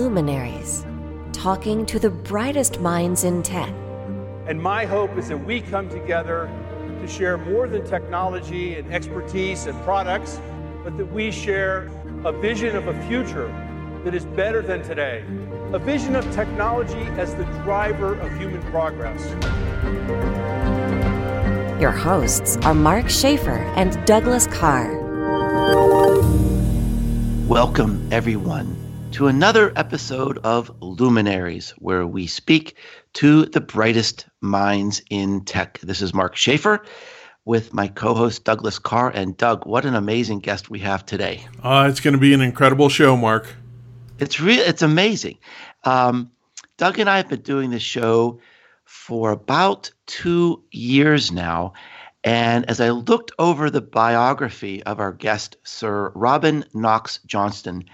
luminaries, talking to the brightest minds in tech. And my hope is that we come together to share more than technology and expertise and products, but that we share a vision of a future that is better than today, a vision of technology as the driver of human progress. Your hosts are Mark Schaefer and Douglas Karr. Welcome, everyone, to another episode of Luminaries, where we speak to the brightest minds in tech. This is Mark Schaefer with my co-host Douglas Karr. And Doug, what an amazing guest we have today! Uh, it's going to be an incredible show, Mark. It's real. It's amazing. Um, Doug and I have been doing this show for about two years now. And as I looked over the biography of our guest, Sir Robin Knox Johnston,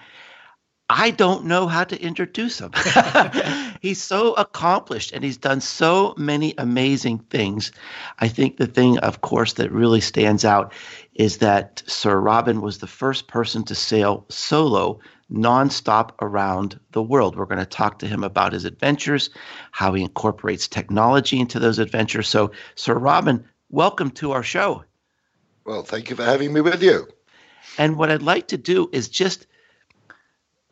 I don't know how to introduce him. he's so accomplished and he's done so many amazing things. I think the thing, of course, that really stands out is that Sir Robin was the first person to sail solo nonstop around the world. We're going to talk to him about his adventures, how he incorporates technology into those adventures. So, Sir Robin, welcome to our show. Well, thank you for having me with you. And what I'd like to do is just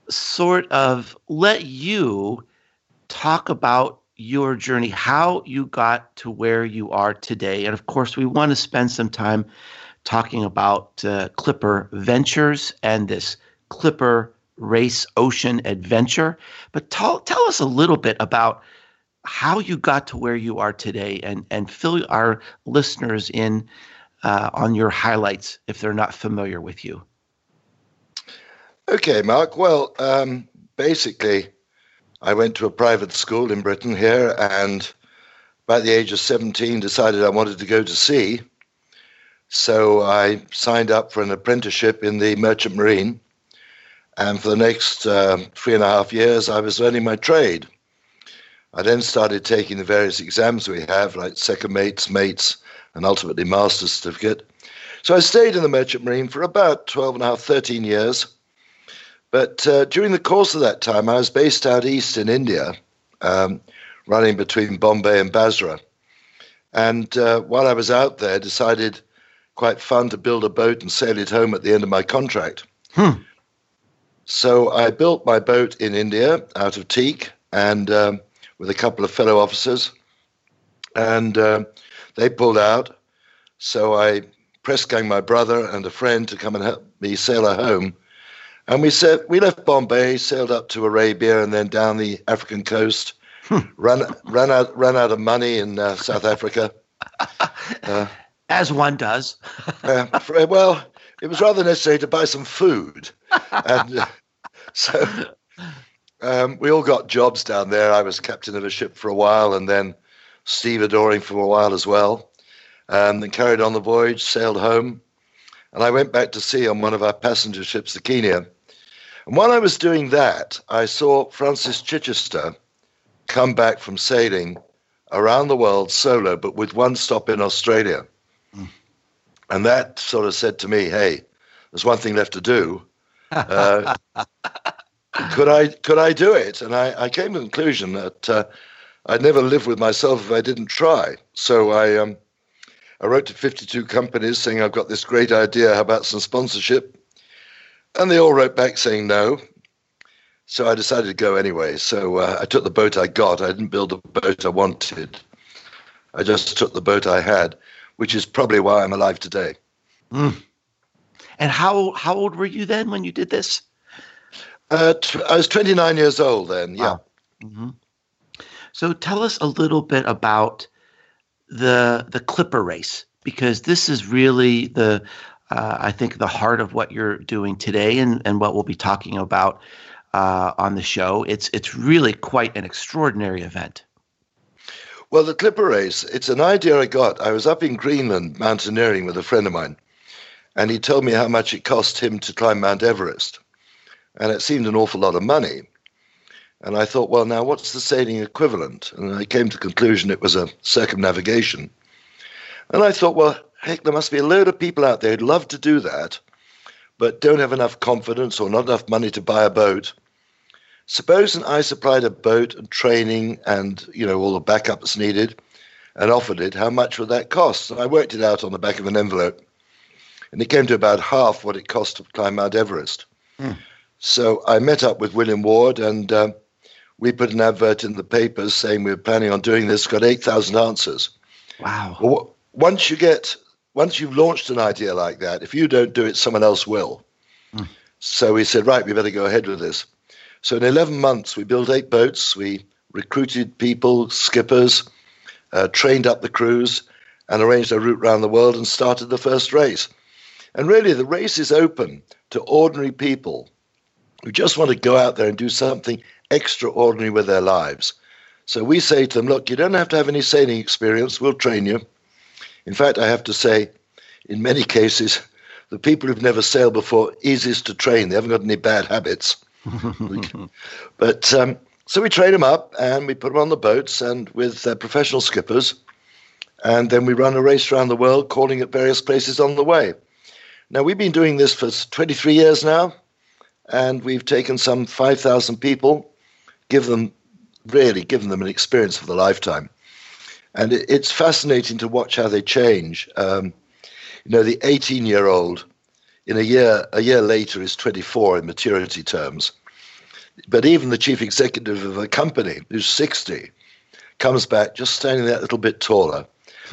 sort of let you talk about your journey, how you got to where you are today. And of course, we want to spend some time talking about uh, Clipper Ventures and this Clipper Race Ocean Adventure. But tell, tell us a little bit about how you got to where you are today and, and fill our listeners in uh, on your highlights if they're not familiar with you. Okay, Mark. Well, um, basically, I went to a private school in Britain here and by the age of 17 decided I wanted to go to sea. So I signed up for an apprenticeship in the Merchant Marine. And for the next uh, three and a half years, I was learning my trade. I then started taking the various exams we have, like second mates, mates, and ultimately master's certificate. So I stayed in the Merchant Marine for about 12 and a half, 13 years. But uh, during the course of that time, I was based out east in India, um, running between Bombay and Basra. And uh, while I was out there, decided quite fun to build a boat and sail it home at the end of my contract. Hmm. So I built my boat in India out of teak and um, with a couple of fellow officers, and uh, they pulled out. So I press ganged my brother and a friend to come and help me sail her home. And we said we left Bombay, sailed up to Arabia, and then down the African coast. Hmm. ran ran out ran out of money in uh, South Africa. Uh, As one does. uh, well, it was rather necessary to buy some food, and uh, so um, we all got jobs down there. I was captain of a ship for a while, and then stevedoring for a while as well. Um, then carried on the voyage, sailed home, and I went back to sea on one of our passenger ships, the Kenya. And while I was doing that, I saw Francis Chichester come back from sailing around the world solo, but with one stop in Australia. Mm. And that sort of said to me, hey, there's one thing left to do. Uh, could I could I do it? And I, I came to the conclusion that uh, I'd never live with myself if I didn't try. So I um, I wrote to 52 companies saying I've got this great idea. How about some sponsorship? And they all wrote back saying no. So I decided to go anyway. So uh, I took the boat I got. I didn't build the boat I wanted. I just took the boat I had, which is probably why I'm alive today. Mm. And how how old were you then when you did this? Uh, t- I was 29 years old then. Yeah. Wow. Mm-hmm. So tell us a little bit about the the Clipper race because this is really the uh, I think the heart of what you're doing today and, and what we'll be talking about uh, on the show. It's it's really quite an extraordinary event. Well, the Clipper race, it's an idea I got. I was up in Greenland mountaineering with a friend of mine, and he told me how much it cost him to climb Mount Everest and it seemed an awful lot of money. And I thought, well, now what's the sailing equivalent? And I came to the conclusion it was a circumnavigation. And I thought, well, heck, there must be a load of people out there who'd love to do that, but don't have enough confidence or not enough money to buy a boat. Supposing I supplied a boat and training and you know all the backup that's needed, and offered it, how much would that cost? And I worked it out on the back of an envelope, and it came to about half what it cost to climb Mount Everest. Mm. So I met up with William Ward, and uh, we put an advert in the papers saying we were planning on doing this. Got eight thousand answers. Wow! Well, once you get once you've launched an idea like that, if you don't do it, someone else will. Mm. So we said, right, we better go ahead with this. So in 11 months, we built eight boats. We recruited people, skippers, uh, trained up the crews, and arranged a route around the world and started the first race. And really, the race is open to ordinary people who just want to go out there and do something extraordinary with their lives. So we say to them, look, you don't have to have any sailing experience, we'll train you. In fact, I have to say, in many cases, the people who've never sailed before, easiest to train. They haven't got any bad habits. but um, so we train them up and we put them on the boats and with uh, professional skippers. And then we run a race around the world, calling at various places on the way. Now, we've been doing this for 23 years now, and we've taken some 5,000 people, give them really given them an experience of the lifetime. And it, it's fascinating to watch how they change. Um, you know, the 18 year old in a year a year later is 24 in maturity terms. But even the chief executive of a company who's 60 comes back just standing that little bit taller.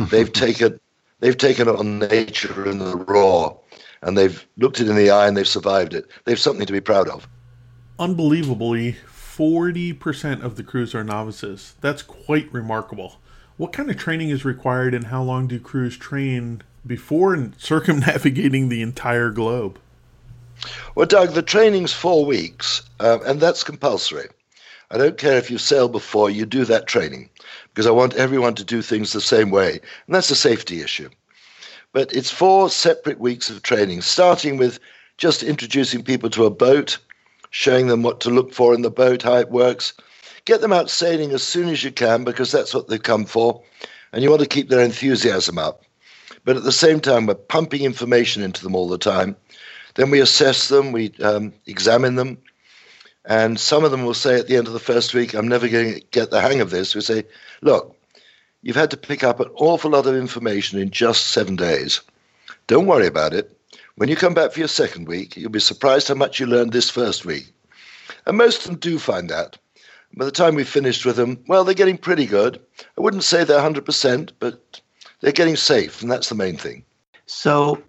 they've taken they've taken on nature in the raw, and they've looked it in the eye and they've survived it. They've something to be proud of. Unbelievably, 40% of the crews are novices. That's quite remarkable. What kind of training is required and how long do crews train before circumnavigating the entire globe? Well, Doug, the training's four weeks, uh, and that's compulsory. I don't care if you sail before, you do that training because I want everyone to do things the same way, and that's a safety issue. But it's four separate weeks of training, starting with just introducing people to a boat, showing them what to look for in the boat, how it works. Get them out sailing as soon as you can because that's what they've come for, and you want to keep their enthusiasm up. But at the same time, we're pumping information into them all the time. Then we assess them, we um, examine them, and some of them will say at the end of the first week, I'm never going to get the hang of this. We say, look, you've had to pick up an awful lot of information in just seven days. Don't worry about it. When you come back for your second week, you'll be surprised how much you learned this first week. And most of them do find that. By the time we've finished with them, well, they're getting pretty good. I wouldn't say they're 100%, but they're getting safe, and that's the main thing. So,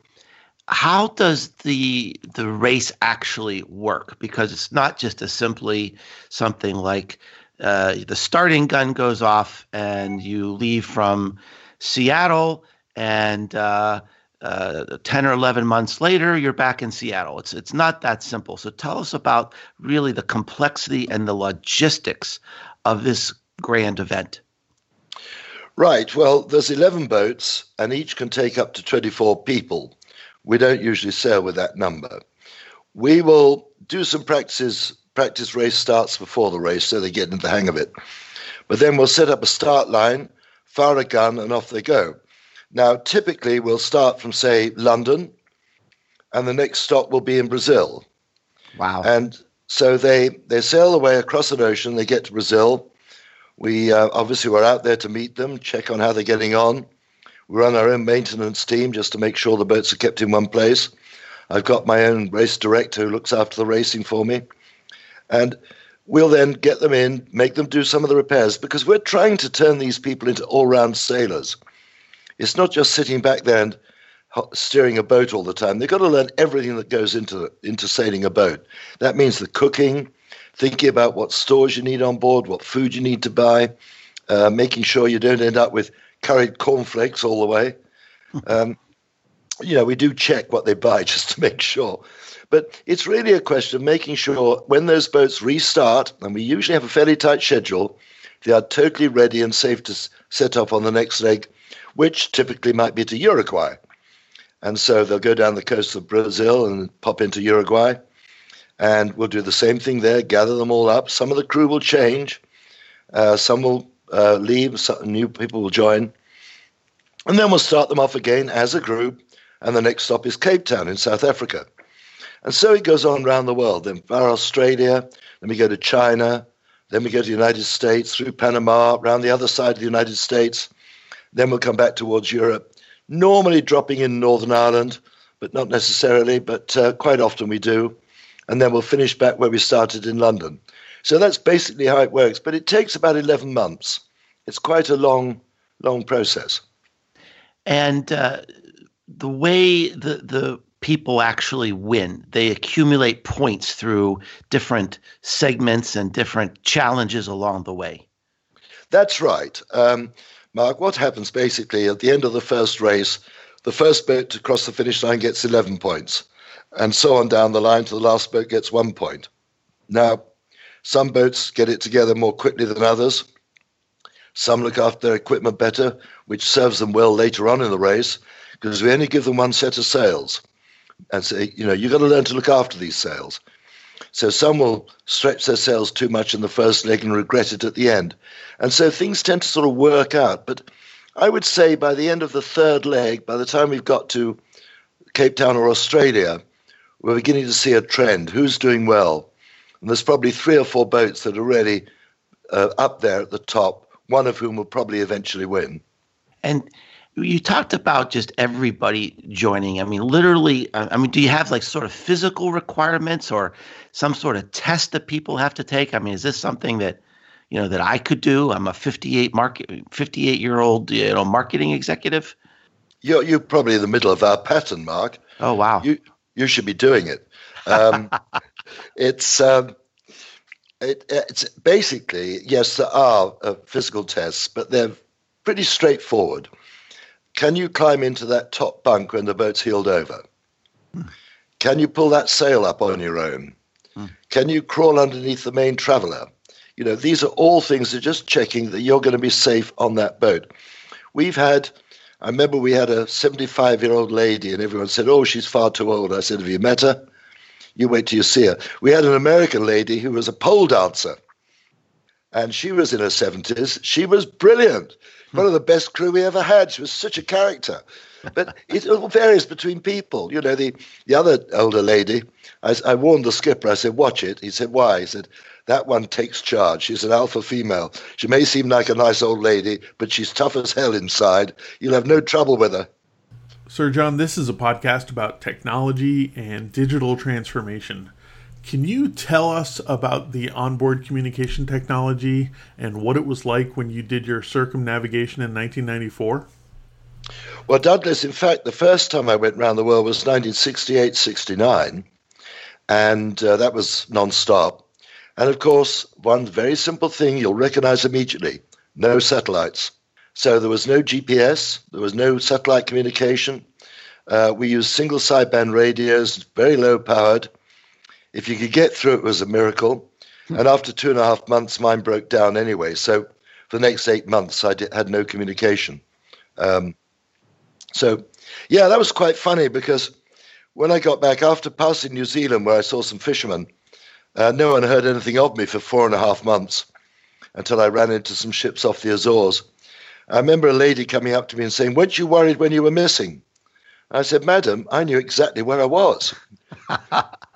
how does the the race actually work? Because it's not just a simply something like uh, the starting gun goes off and you leave from Seattle and uh, uh, 10 or 11 months later, you're back in Seattle. It's, it's not that simple. So tell us about really the complexity and the logistics of this grand event. Right. Well, there's 11 boats, and each can take up to 24 people. We don't usually sail with that number. We will do some practices, practice race starts before the race so they get into the hang of it. But then we'll set up a start line, fire a gun, and off they go. Now, typically, we'll start from, say, London, and the next stop will be in Brazil. Wow. And so they, they sail away across an ocean, they get to Brazil. We uh, obviously were out there to meet them, check on how they're getting on. We run our own maintenance team just to make sure the boats are kept in one place. I've got my own race director who looks after the racing for me. And we'll then get them in, make them do some of the repairs because we're trying to turn these people into all round sailors. It's not just sitting back there and steering a boat all the time. They've got to learn everything that goes into into sailing a boat. That means the cooking, thinking about what stores you need on board, what food you need to buy, uh, making sure you don't end up with curried cornflakes all the way. Um, you know, we do check what they buy just to make sure. But it's really a question of making sure when those boats restart, and we usually have a fairly tight schedule, they are totally ready and safe to set off on the next leg which typically might be to Uruguay. And so they'll go down the coast of Brazil and pop into Uruguay. And we'll do the same thing there, gather them all up. Some of the crew will change, uh, some will uh, leave, some new people will join. And then we'll start them off again as a group. And the next stop is Cape Town in South Africa. And so it goes on around the world. Then far Australia, then we go to China, then we go to the United States, through Panama, around the other side of the United States. Then we'll come back towards Europe, normally dropping in Northern Ireland, but not necessarily, but uh, quite often we do. And then we'll finish back where we started in London. So that's basically how it works. But it takes about 11 months. It's quite a long, long process. And uh, the way the, the people actually win, they accumulate points through different segments and different challenges along the way. That's right. Um, Mark, what happens basically at the end of the first race, the first boat to cross the finish line gets 11 points, and so on down the line to the last boat gets one point. Now, some boats get it together more quickly than others. Some look after their equipment better, which serves them well later on in the race, because we only give them one set of sails. And say, you know, you've got to learn to look after these sails. So some will stretch their sails too much in the first leg and regret it at the end. And so things tend to sort of work out. But I would say by the end of the third leg, by the time we've got to Cape Town or Australia, we're beginning to see a trend. Who's doing well? And there's probably three or four boats that are really uh, up there at the top, one of whom will probably eventually win. And you talked about just everybody joining. I mean, literally, uh, I mean, do you have like sort of physical requirements or some sort of test that people have to take? I mean, is this something that, you know, that I could do? I'm a 58 market, 58 year old, you know, marketing executive. You're you're probably in the middle of our pattern, Mark. Oh wow! You you should be doing it. Um, it's um, it, it's basically yes, there are uh, physical tests, but they're pretty straightforward. Can you climb into that top bunk when the boat's heeled over? Can you pull that sail up on your own? Hmm. Can you crawl underneath the main traveler? You know, these are all things that are just checking that you're going to be safe on that boat. We've had, I remember we had a 75 year old lady, and everyone said, Oh, she's far too old. I said, Have you met her? You wait till you see her. We had an American lady who was a pole dancer, and she was in her 70s. She was brilliant one of the best crew we ever had. She was such a character. But it all varies between people. You know, the, the other older lady, I, I warned the skipper, I said, watch it. He said, why? He said, that one takes charge. She's an alpha female. She may seem like a nice old lady, but she's tough as hell inside. You'll have no trouble with her. Sir John, this is a podcast about technology and digital transformation. Can you tell us about the onboard communication technology and what it was like when you did your circumnavigation in 1994? Well, Douglas, in fact, the first time I went around the world was 1968 69, and uh, that was non stop. And of course, one very simple thing you'll recognize immediately no satellites. So there was no GPS, there was no satellite communication. Uh, we used single sideband radios, very low powered if you could get through it was a miracle. Hmm. And after two and a half months, mine broke down anyway. So for the next eight months, I did, had no communication. Um, so, yeah, that was quite funny because when I got back after passing New Zealand, where I saw some fishermen, uh, no one heard anything of me for four and a half months until I ran into some ships off the Azores. I remember a lady coming up to me and saying, Weren't you worried when you were missing? I said, Madam, I knew exactly where I was.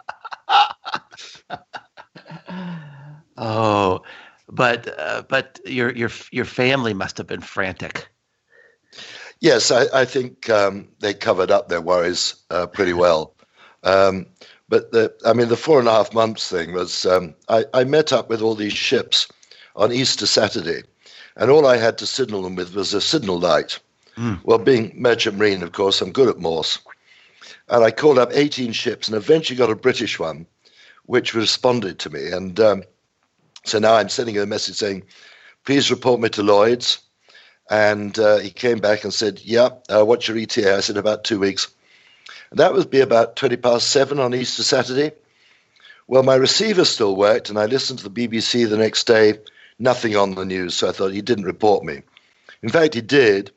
oh, but uh, but your your your family must have been frantic. Yes, I, I think um, they covered up their worries uh, pretty well. Um, but the, I mean, the four and a half months thing was um, I, I met up with all these ships on Easter Saturday, and all I had to signal them with was a signal light. Mm. Well, being merchant marine, of course, I'm good at Morse. And I called up 18 ships and eventually got a British one which responded to me. And um, so now I'm sending him a message saying, please report me to Lloyd's. And uh, he came back and said, yeah, uh, what's your ETA? I said, about two weeks. And that would be about 20 past seven on Easter Saturday. Well, my receiver still worked, and I listened to the BBC the next day, nothing on the news. So I thought he didn't report me. In fact, he did.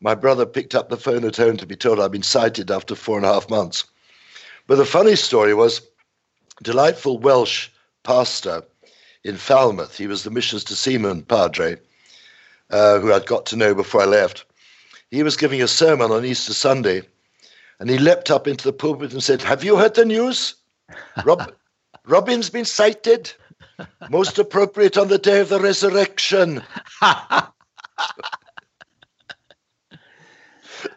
My brother picked up the phone at home to be told I'd been sighted after four and a half months. But the funny story was delightful Welsh pastor in Falmouth. He was the Missions to Seamen padre, uh, who I'd got to know before I left. He was giving a sermon on Easter Sunday, and he leapt up into the pulpit and said, Have you heard the news? Rob, Robin's been sighted. Most appropriate on the day of the resurrection.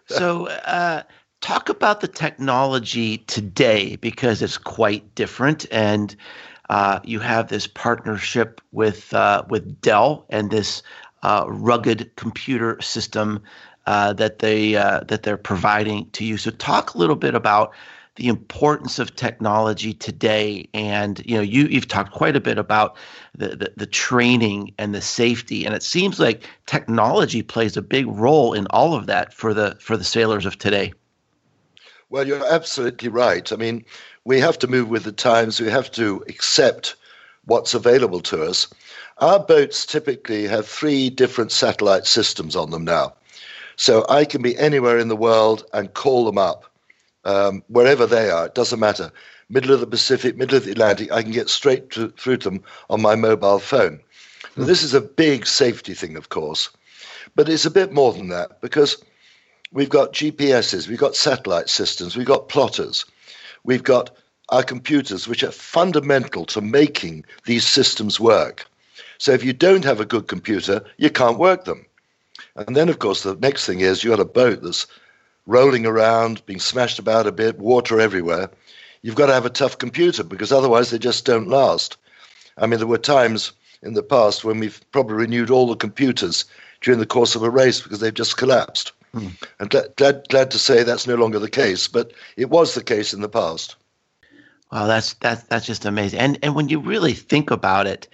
so, uh, talk about the technology today because it's quite different, and uh, you have this partnership with uh, with Dell and this uh, rugged computer system uh, that they uh, that they're providing to you. So, talk a little bit about the importance of technology today and you know you you've talked quite a bit about the, the, the training and the safety and it seems like technology plays a big role in all of that for the for the sailors of today well you're absolutely right i mean we have to move with the times. We have to accept what's available to us. Our boats typically have three different satellite systems on them now. So i can be anywhere in the world and call them up um, wherever they are, it doesn't matter. Middle of the Pacific, middle of the Atlantic, I can get straight to, through to them on my mobile phone. Now, this is a big safety thing, of course, but it's a bit more than that because we've got GPSs, we've got satellite systems, we've got plotters, we've got our computers, which are fundamental to making these systems work. So if you don't have a good computer, you can't work them. And then, of course, the next thing is you've got a boat that's rolling around, being smashed about a bit, water everywhere. You've got to have a tough computer because otherwise they just don't last. I mean, there were times in the past when we've probably renewed all the computers during the course of a race because they've just collapsed. Hmm. And glad, glad, glad to say that's no longer the case, but it was the case in the past. Wow, that's that's that's just amazing. And and when you really think about it,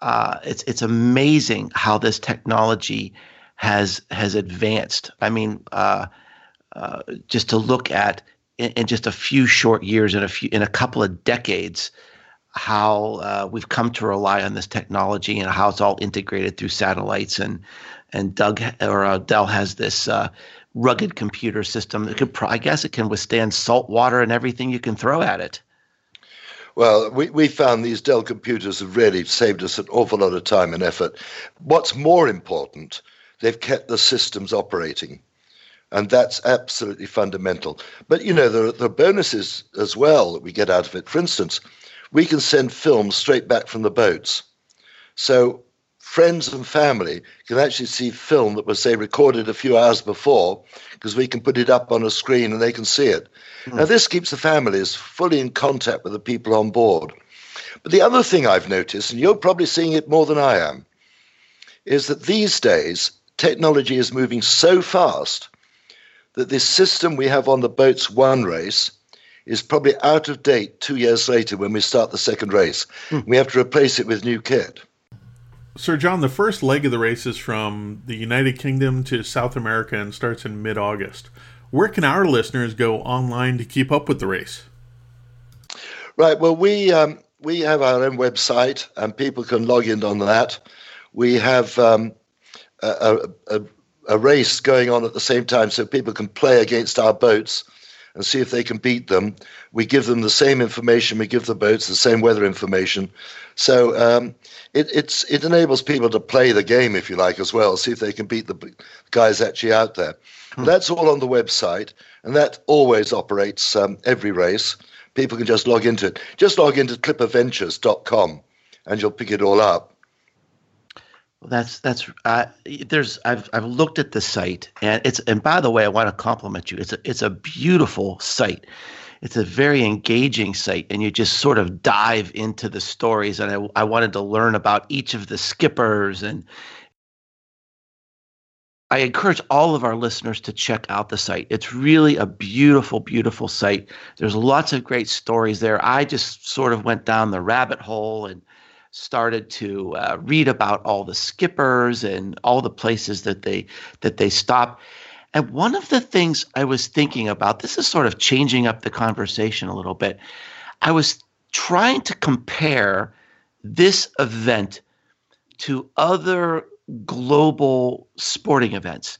uh, it's it's amazing how this technology has has advanced. I mean, uh, uh, just to look at in, in, just a few short years, in a few in a couple of decades, how uh, we've come to rely on this technology and how it's all integrated through satellites and and Doug or uh, Dell has this uh, rugged computer system that could, I guess, it can withstand salt water and everything you can throw at it. Well, we, we found these Dell computers have really saved us an awful lot of time and effort. What's more important, they've kept the systems operating and that's absolutely fundamental. But you know, there are, there are bonuses as well that we get out of it. For instance, we can send films straight back from the boats, so friends and family can actually see film that was say recorded a few hours before because we can put it up on a screen and they can see it. Mm. Now this keeps the families fully in contact with the people on board. But the other thing I've noticed, and you're probably seeing it more than I am, is that these days technology is moving so fast that this system we have on the boats one race is probably out of date two years later when we start the second race. Hmm. We have to replace it with new kit. Sir John, the first leg of the race is from the United Kingdom to South America and starts in mid August. Where can our listeners go online to keep up with the race? Right. Well, we um, we have our own website, and people can log in on that. We have um, a, a, a race going on at the same time so people can play against our boats and see if they can beat them. We give them the same information. We give the boats the same weather information. So um, it, it's it enables people to play the game, if you like, as well. See if they can beat the guys actually out there. Hmm. That's all on the website, and that always operates um, every race. People can just log into it. Just log into clipperventures.com, and you'll pick it all up. That's that's uh, there's I've I've looked at the site and it's and by the way I want to compliment you. It's a it's a beautiful site. It's a very engaging site and you just sort of dive into the stories and I I wanted to learn about each of the skippers and I encourage all of our listeners to check out the site. It's really a beautiful, beautiful site. There's lots of great stories there. I just sort of went down the rabbit hole and started to uh, read about all the skippers and all the places that they that they stop. And one of the things I was thinking about, this is sort of changing up the conversation a little bit. I was trying to compare this event to other global sporting events.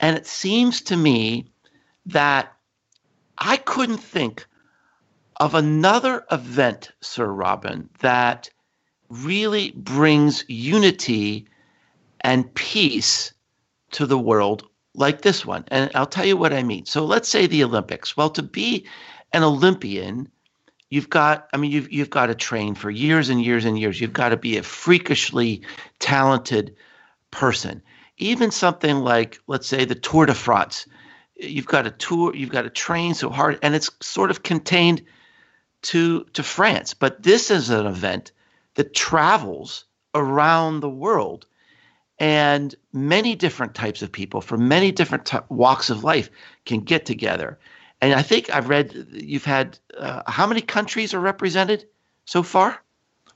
And it seems to me that I couldn't think of another event, Sir Robin, that really brings unity and peace to the world like this one. And I'll tell you what I mean. So let's say the Olympics. Well, to be an Olympian, you've got i mean you've you've got to train for years and years and years you've got to be a freakishly talented person even something like let's say the tour de france you've got to tour you've got to train so hard and it's sort of contained to to france but this is an event that travels around the world and many different types of people from many different t- walks of life can get together and I think I've read you've had uh, how many countries are represented so far?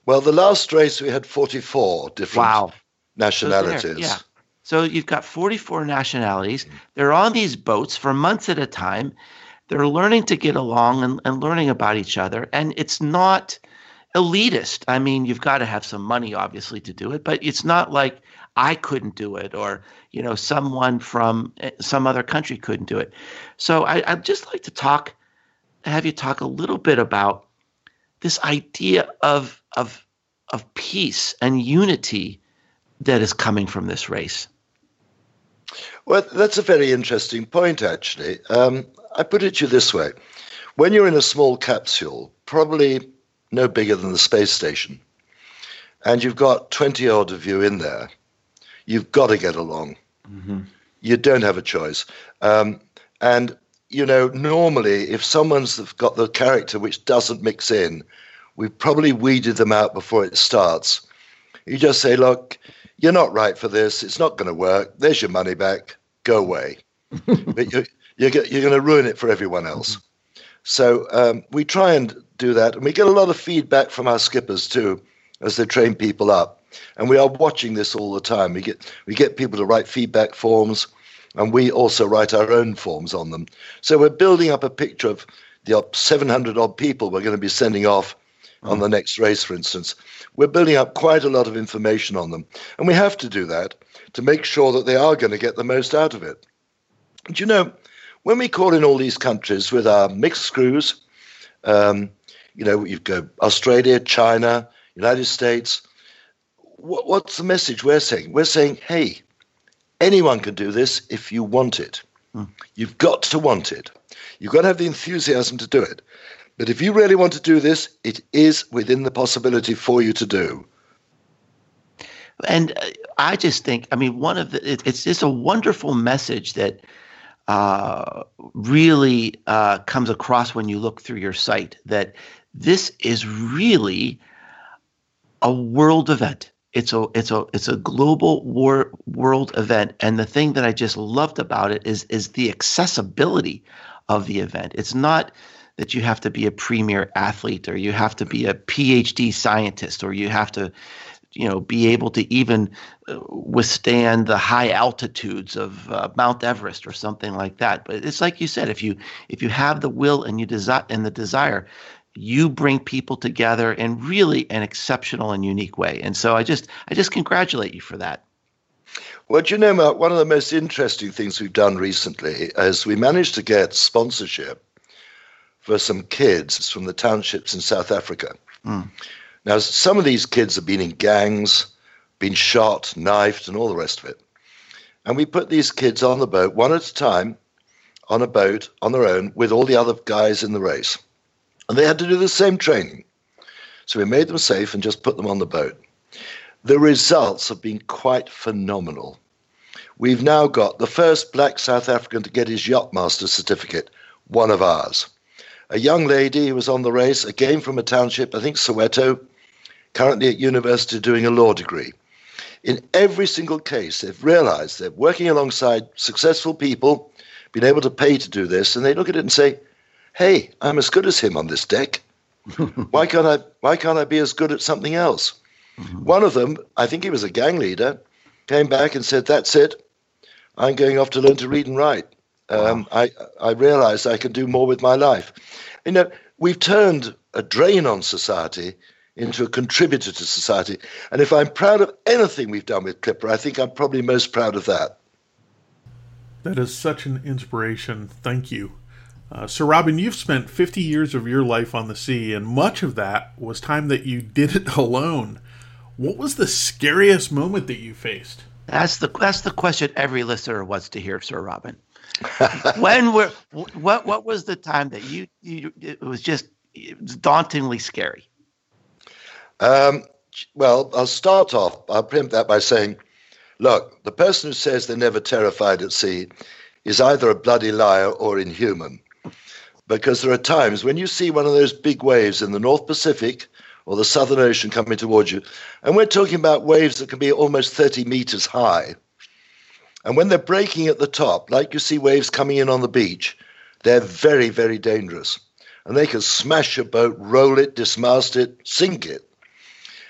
Well, the last race we had 44 different wow. nationalities. So yeah. So you've got 44 nationalities. They're on these boats for months at a time. They're learning to get along and, and learning about each other. And it's not elitist. I mean, you've got to have some money, obviously, to do it, but it's not like I couldn't do it or you know someone from eh, some other country couldn't do it. So I, I'd just like to talk, have you talk a little bit about this idea of of of peace and unity that is coming from this race. Well, that's a very interesting point, actually. Um, I put it to you this way when you're in a small capsule, probably no bigger than the space station, and you've got 20 odd of you in there, You've got to get along. Mm-hmm. You don't have a choice. Um, and you know, normally, if someone's got the character which doesn't mix in, we've probably weeded them out before it starts. You just say, "Look, you're not right for this. It's not going to work. There's your money back. Go away." but you're you're, you're going to ruin it for everyone else. So um, we try and do that, and we get a lot of feedback from our skippers too, as they train people up and we are watching this all the time. We get we get people to write feedback forms, and we also write our own forms on them. So we're building up a picture of the 700 odd people we're going to be sending off on the next race, for instance. We're building up quite a lot of information on them, and we have to do that to make sure that they are going to get the most out of it. Do you know, when we call in all these countries with our mixed crews, um, you know, you go Australia, China, United States, what, what's the message we're saying? We're saying, hey, anyone can do this if you want it. Hmm. You've got to want it. You've got to have the enthusiasm to do it. But if you really want to do this, it is within the possibility for you to do. And uh, I just think, I mean, one of the, it, it's just a wonderful message that uh, really uh, comes across when you look through your site that this is really a world event. It's a it's a it's a global war, world event. And the thing that i just loved about it is is the accessibility of the event. It's not that you have to be a premier athlete or you have to be a phd scientist or you have to you know be able to even uh, withstand the high altitudes of uh, Mount Everest or something like that. But it's like you said if you if you have the will and you desire and the desire you bring people together in really an exceptional and unique way. And so I just I just congratulate you for that. Well, you know, Mark, one of the most interesting things we've done recently is we managed to get sponsorship for some kids from the townships in South Africa. Mm. Now, some of these kids have been in gangs, been shot, knifed, and all the rest of it. And we put these kids on the boat one at a time, on a boat on their own with all the other guys in the race. And they had to do the same training. So we made them safe and just put them on the boat. The results have been quite phenomenal. We've now got the first black South African to get his yachtmaster certificate, one of ours. A young lady who was on the race, again from a township, I think Soweto, currently at university doing a law degree. In every single case, they've realized they're working alongside successful people, been able to pay to do this, and they look at it and say, hey, I'm as good as him on this deck. why can't I? Why can't I be as good at something else? Mm-hmm. One of them, I think he was a gang leader, came back and said, "That's it. I'm going off to learn to read and write. Um, wow. I I realised I can do more with my life. You know, we've turned a drain on society into a contributor to society. And if I'm proud of anything we've done with Clipper, I think I'm probably most proud of that. That is such an inspiration. Thank you. Uh, so, Robin, you've spent 50 years of your life on the sea, and much of that was time that you did it alone. What was the scariest moment that you faced? That's the that's the question every listener wants to hear, Sir Robin. when were what what was the time that you, you it was just it was dauntingly scary? Um, well, I'll start off. I'll preempt that by saying, look, the person who says they're never terrified at sea is either a bloody liar or inhuman. Because there are times when you see one of those big waves in the North Pacific or the Southern Ocean coming towards you, and we're talking about waves that can be almost 30 meters high. And when they're breaking at the top, like you see waves coming in on the beach, they're very, very dangerous. And they can smash a boat, roll it, dismast it, sink it.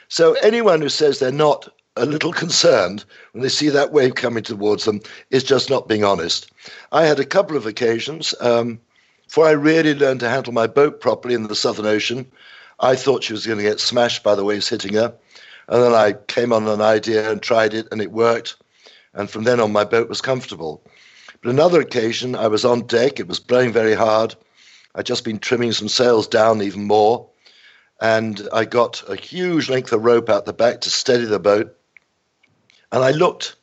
So anyone who says they're not a little concerned when they see that wave coming towards them is just not being honest. I had a couple of occasions um, before I really learned to handle my boat properly in the Southern Ocean. I thought she was going to get smashed by the waves hitting her. And then I came on an idea and tried it, and it worked. And from then on, my boat was comfortable. But another occasion, I was on deck. It was blowing very hard. I'd just been trimming some sails down even more and I got a huge length of rope out the back to steady the boat. And I looked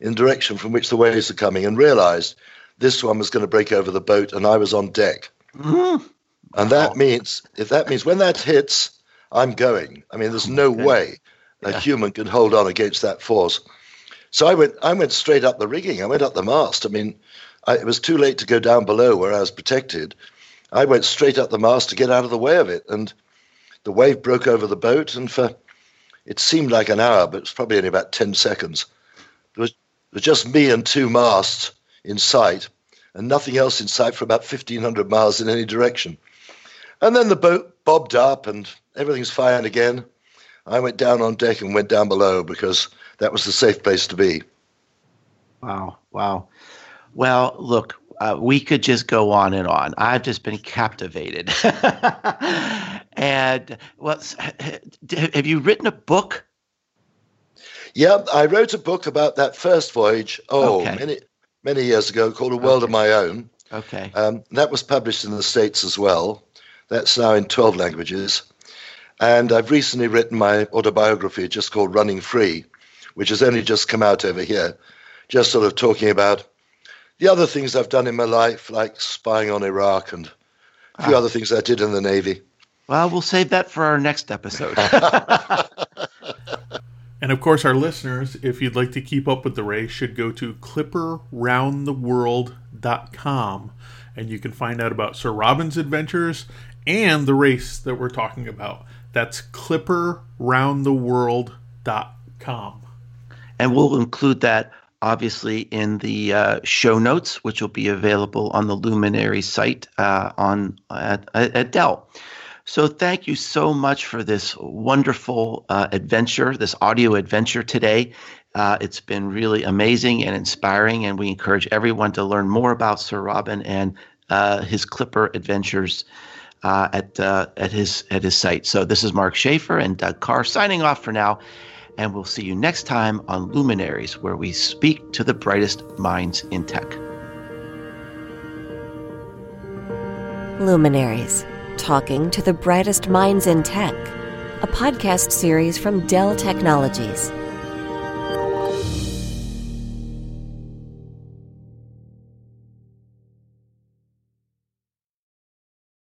in the direction from which the waves were coming and realized this one was going to break over the boat, and I was on deck. Mm-hmm. And that means, if that means when that hits, I'm going. I mean, there's no way a yeah. human can hold on against that force. So I went, I went straight up the rigging. I went up the mast. I mean, I, it was too late to go down below where I was protected. I went straight up the mast to get out of the way of it. And the wave broke over the boat, and for it seemed like an hour, but it was probably only about 10 seconds. There was, there was just me and two masts in sight, and nothing else in sight for about 1,500 miles in any direction. And then the boat bobbed up, and everything's fine again. I went down on deck and went down below because that was the safe place to be. Wow, wow. Well, look, uh, we could just go on and on. I've just been captivated. and well, have you written a book? Yeah, I wrote a book about that first voyage. Oh, okay. many many years ago, called A World okay. of My Own. Okay. Um, that was published in the states as well. That's now in twelve languages. And I've recently written my autobiography, just called Running Free, which has only just come out over here, just sort of talking about the other things I've done in my life, like spying on Iraq and a few ah. other things I did in the Navy. Well, we'll save that for our next episode. and of course, our listeners, if you'd like to keep up with the race, should go to clipperroundtheworld.com and you can find out about Sir Robin's adventures and the race that we're talking about. That's clipperroundtheworld.com. And we'll include that obviously in the uh, show notes, which will be available on the Luminary site uh, on at, at, Dell. So thank you so much for this wonderful uh, adventure, this audio adventure today. Uh, it's been really amazing and inspiring, and we encourage everyone to learn more about Sir Robin and uh, his Clipper adventures. Uh, at at his at his site. So this is Mark Schaefer and Doug Karr signing off for now and we'll see you next time on Luminaries, where we speak to the brightest minds in tech. Luminaries, talking to the brightest minds in tech, a podcast series from Dell Technologies.